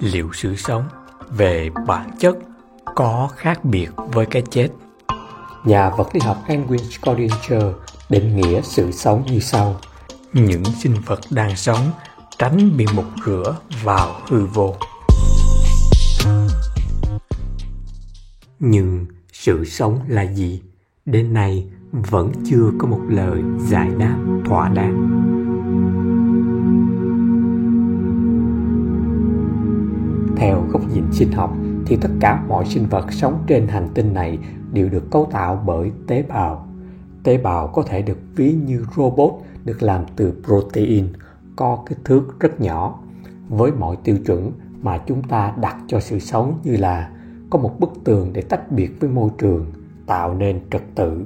liệu sự sống về bản chất có khác biệt với cái chết? Nhà vật lý học Edwin Schrödinger định nghĩa sự sống như sau. Những sinh vật đang sống tránh bị một rửa vào hư vô. Nhưng sự sống là gì? Đến nay vẫn chưa có một lời giải đáp thỏa đáng theo góc nhìn sinh học, thì tất cả mọi sinh vật sống trên hành tinh này đều được cấu tạo bởi tế bào. Tế bào có thể được ví như robot được làm từ protein, có kích thước rất nhỏ. Với mọi tiêu chuẩn mà chúng ta đặt cho sự sống như là có một bức tường để tách biệt với môi trường, tạo nên trật tự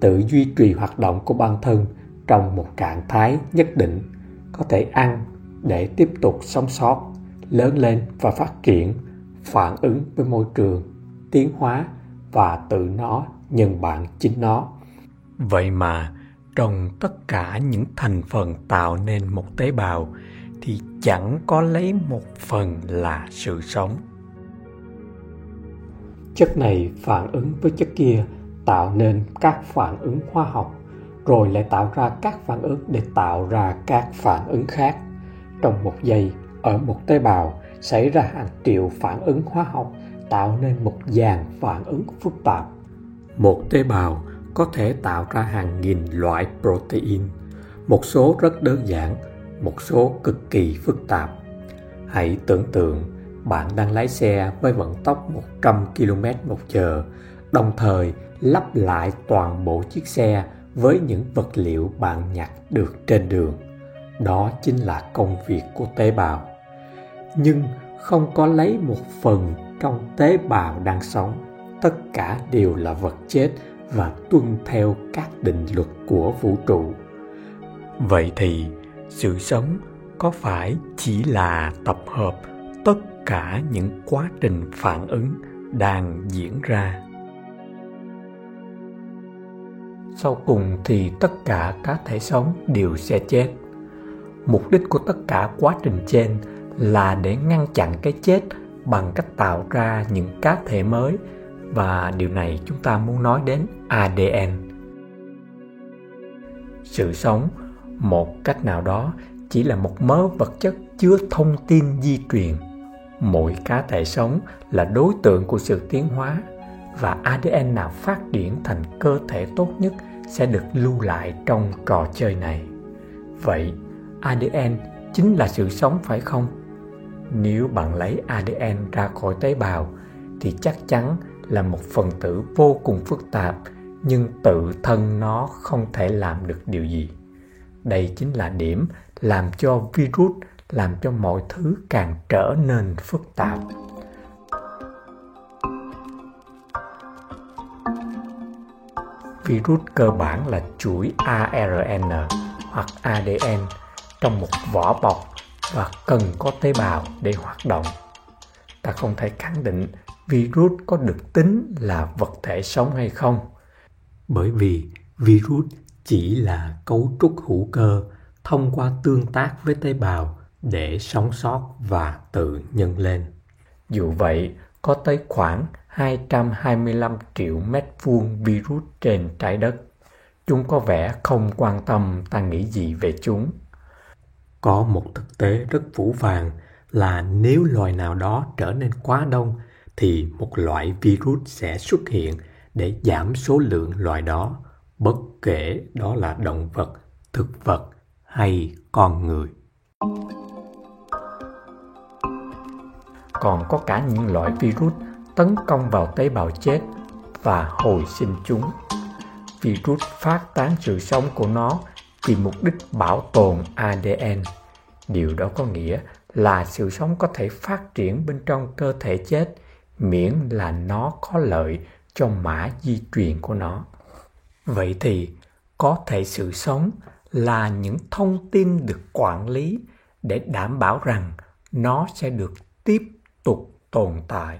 tự duy trì hoạt động của bản thân trong một trạng thái nhất định, có thể ăn để tiếp tục sống sót lớn lên và phát triển phản ứng với môi trường tiến hóa và tự nó nhân bản chính nó. Vậy mà trong tất cả những thành phần tạo nên một tế bào thì chẳng có lấy một phần là sự sống. Chất này phản ứng với chất kia tạo nên các phản ứng hóa học rồi lại tạo ra các phản ứng để tạo ra các phản ứng khác. Trong một giây ở một tế bào xảy ra hàng triệu phản ứng hóa học tạo nên một dàn phản ứng phức tạp một tế bào có thể tạo ra hàng nghìn loại protein một số rất đơn giản một số cực kỳ phức tạp hãy tưởng tượng bạn đang lái xe với vận tốc 100 km một giờ, đồng thời lắp lại toàn bộ chiếc xe với những vật liệu bạn nhặt được trên đường. Đó chính là công việc của tế bào. Nhưng không có lấy một phần trong tế bào đang sống. Tất cả đều là vật chết và tuân theo các định luật của vũ trụ. Vậy thì, sự sống có phải chỉ là tập hợp tất cả những quá trình phản ứng đang diễn ra sau cùng thì tất cả cá thể sống đều sẽ chết mục đích của tất cả quá trình trên là để ngăn chặn cái chết bằng cách tạo ra những cá thể mới. Và điều này chúng ta muốn nói đến adn sự sống một cách nào đó chỉ là một mớ vật chất chứa thông tin di truyền. Mỗi cá thể sống là đối tượng của sự tiến hóa, và adn nào phát triển thành cơ thể tốt nhất sẽ được lưu lại trong trò chơi này. Vậy adn chính là sự sống phải không? Nếu bạn lấy adn ra khỏi tế bào, thì chắc chắn là một phần tử vô cùng phức tạp, nhưng tự thân nó không thể làm được điều gì. Đây chính là điểm làm cho virus, làm cho mọi thứ càng trở nên phức tạp. Virus cơ bản là chuỗi ARN hoặc ADN trong một vỏ bọc và cần có tế bào để hoạt động. Ta không thể khẳng định virus có được tính là vật thể sống hay không. Bởi vì virus chỉ là cấu trúc hữu cơ thông qua tương tác với tế bào để sống sót và tự nhân lên. Dù vậy, có tới khoảng 225 triệu mét vuông virus trên trái đất. Chúng có vẻ không quan tâm ta nghĩ gì về chúng. Có một thực tế rất vũ vàng là nếu loài nào đó trở nên quá đông thì một loại virus sẽ xuất hiện để giảm số lượng loài đó, bất kể đó là động vật, thực vật hay con người. còn có cả những loại virus tấn công vào tế bào chết và hồi sinh chúng. Virus phát tán sự sống của nó vì mục đích bảo tồn ADN. Điều đó có nghĩa là sự sống có thể phát triển bên trong cơ thể chết, miễn là nó có lợi cho mã di truyền của nó. Vậy thì, có thể sự sống là những thông tin được quản lý để đảm bảo rằng nó sẽ được tiếp tục tồn tại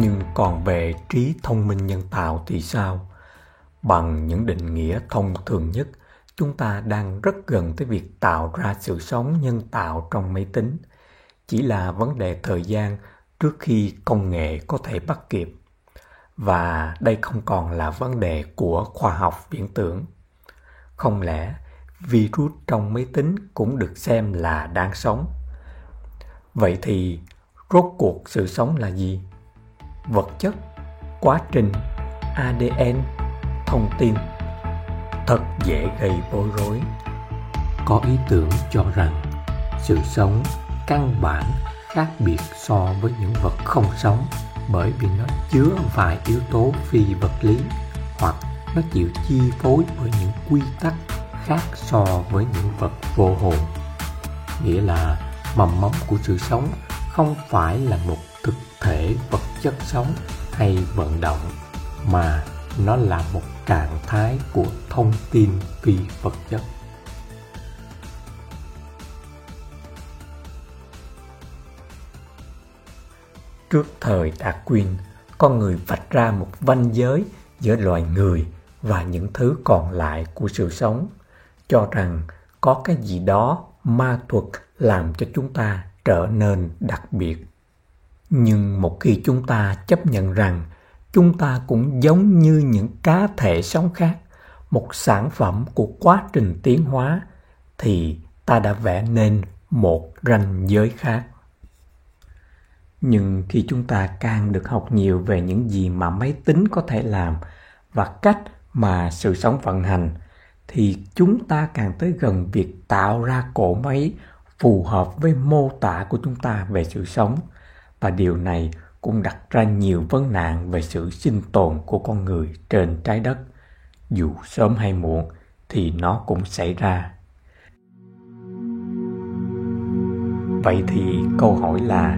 nhưng còn về trí thông minh nhân tạo thì sao? Bằng những định nghĩa thông thường nhất, chúng ta đang rất gần tới việc tạo ra sự sống nhân tạo trong máy tính. Chỉ là vấn đề thời gian trước khi công nghệ có thể bắt kịp. Và đây không còn là vấn đề của khoa học viễn tưởng. Không lẽ virus trong máy tính cũng được xem là đang sống? Vậy thì rốt cuộc sự sống là gì? Vật chất, quá trình adn thông tin. Thật dễ gây bối rối. Có ý tưởng cho rằng sự sống căn bản khác biệt so với những vật không sống bởi vì nó chứa vài yếu tố phi vật lý hoặc nó chịu chi phối bởi những quy tắc khác so với những vật vô hồn. Nghĩa là mầm móng của sự sống không phải là một thực thể vật chất sống hay vận động, mà nó là một trạng thái của thông tin phi vật chất. Trước thời đạt quyên con người vạch ra một ranh giới giữa loài người và những thứ còn lại của sự sống, cho rằng có cái gì đó ma thuật làm cho chúng ta trở nên đặc biệt nhưng một khi chúng ta chấp nhận rằng chúng ta cũng giống như những cá thể sống khác, một sản phẩm của quá trình tiến hóa, thì ta đã vẽ nên một ranh giới khác. Nhưng khi chúng ta càng được học nhiều về những gì mà máy tính có thể làm và cách mà sự sống vận hành, thì chúng ta càng tới gần việc tạo ra cỗ máy phù hợp với mô tả của chúng ta về sự sống và điều này cũng đặt ra nhiều vấn nạn về sự sinh tồn của con người trên trái đất. Dù sớm hay muộn thì nó cũng xảy ra. Vậy thì câu hỏi là,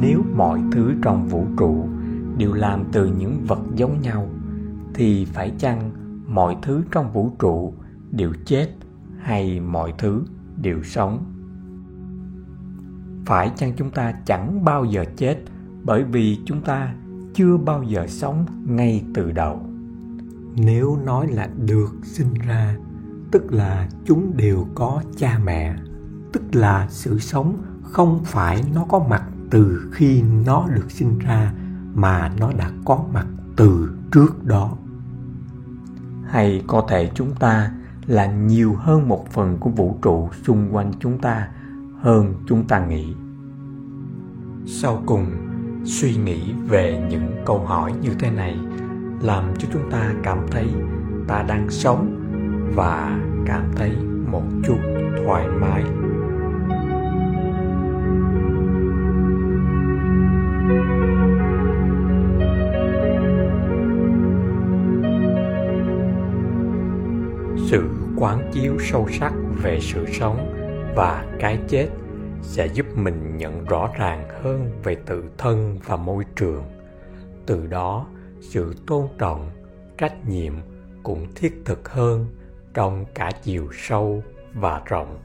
nếu mọi thứ trong vũ trụ đều làm từ những vật giống nhau, thì phải chăng mọi thứ trong vũ trụ đều chết hay mọi thứ đều sống? Phải chăng chúng ta chẳng bao giờ chết bởi vì chúng ta chưa bao giờ sống ngay từ đầu. Nếu nói là được sinh ra tức là chúng đều có cha mẹ tức là sự sống không phải nó có mặt từ khi nó được sinh ra mà nó đã có mặt từ trước đó. Hay có thể chúng ta là nhiều hơn một phần của vũ trụ xung quanh chúng ta hơn chúng ta nghĩ. Sau cùng, suy nghĩ về những câu hỏi như thế này làm cho chúng ta cảm thấy ta đang sống và cảm thấy một chút thoải mái. Sự quán chiếu sâu sắc về sự sống và cái chết sẽ giúp mình nhận rõ ràng hơn về tự thân và môi trường. Từ đó, sự tôn trọng, trách nhiệm cũng thiết thực hơn trong cả chiều sâu và rộng.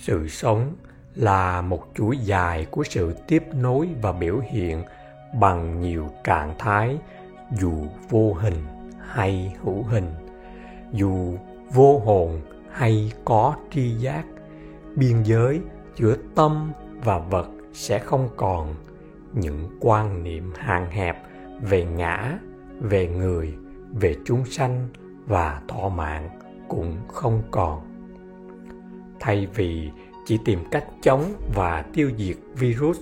Sự sống là một chuỗi dài của sự tiếp nối và biểu hiện bằng nhiều trạng thái, dù vô hình hay hữu hình. Dù vô hồn hay có tri giác biên giới giữa tâm và vật sẽ không còn. Những quan niệm hạn hẹp về ngã, về người, về chúng sanh và thọ mạng cũng không còn. Thay vì chỉ tìm cách chống và tiêu diệt virus,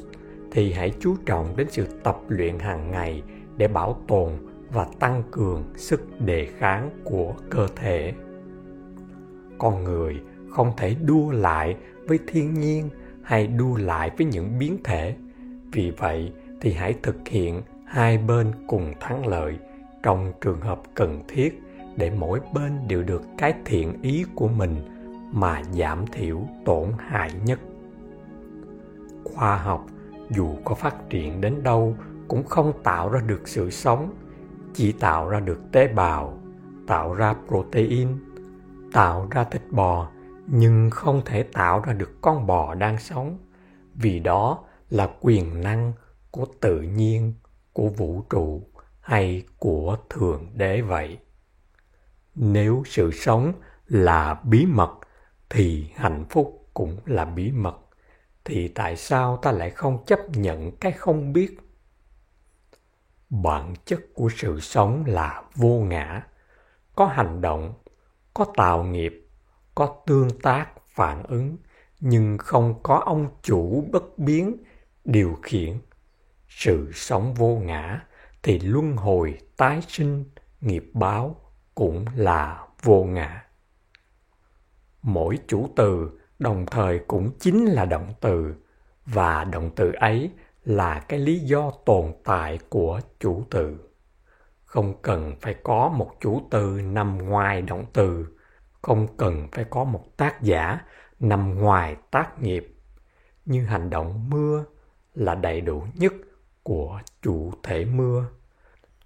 thì hãy chú trọng đến sự tập luyện hàng ngày để bảo tồn và tăng cường sức đề kháng của cơ thể. Con người không thể đua lại với thiên nhiên hay đua lại với những biến thể. Vì vậy thì hãy thực hiện hai bên cùng thắng lợi trong trường hợp cần thiết để mỗi bên đều được cái thiện ý của mình mà giảm thiểu tổn hại nhất. Khoa học dù có phát triển đến đâu cũng không tạo ra được sự sống, chỉ tạo ra được tế bào, tạo ra protein, tạo ra thịt bò nhưng không thể tạo ra được con bò đang sống, vì đó là quyền năng của tự nhiên, của vũ trụ hay của thượng đế vậy. Nếu sự sống là bí mật, thì hạnh phúc cũng là bí mật, thì tại sao ta lại không chấp nhận cái không biết? Bản chất của sự sống là vô ngã, có hành động, có tạo nghiệp có tương tác, phản ứng, nhưng không có ông chủ bất biến điều khiển. Sự sống vô ngã thì luân hồi tái sinh, nghiệp báo cũng là vô ngã. Mỗi chủ từ đồng thời cũng chính là động từ, và động từ ấy là cái lý do tồn tại của chủ từ. Không cần phải có một chủ từ nằm ngoài động từ không cần phải có một tác giả nằm ngoài tác nghiệp như hành động mưa là đầy đủ nhất của chủ thể mưa.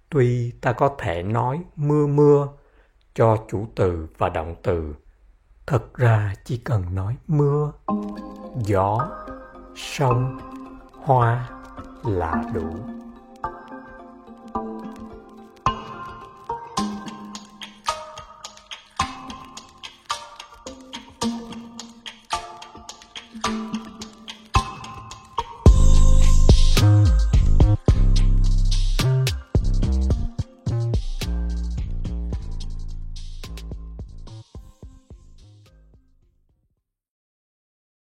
Tuy ta có thể nói mưa mưa cho chủ từ và động từ, thật ra chỉ cần nói mưa, gió, sông, hoa là đủ.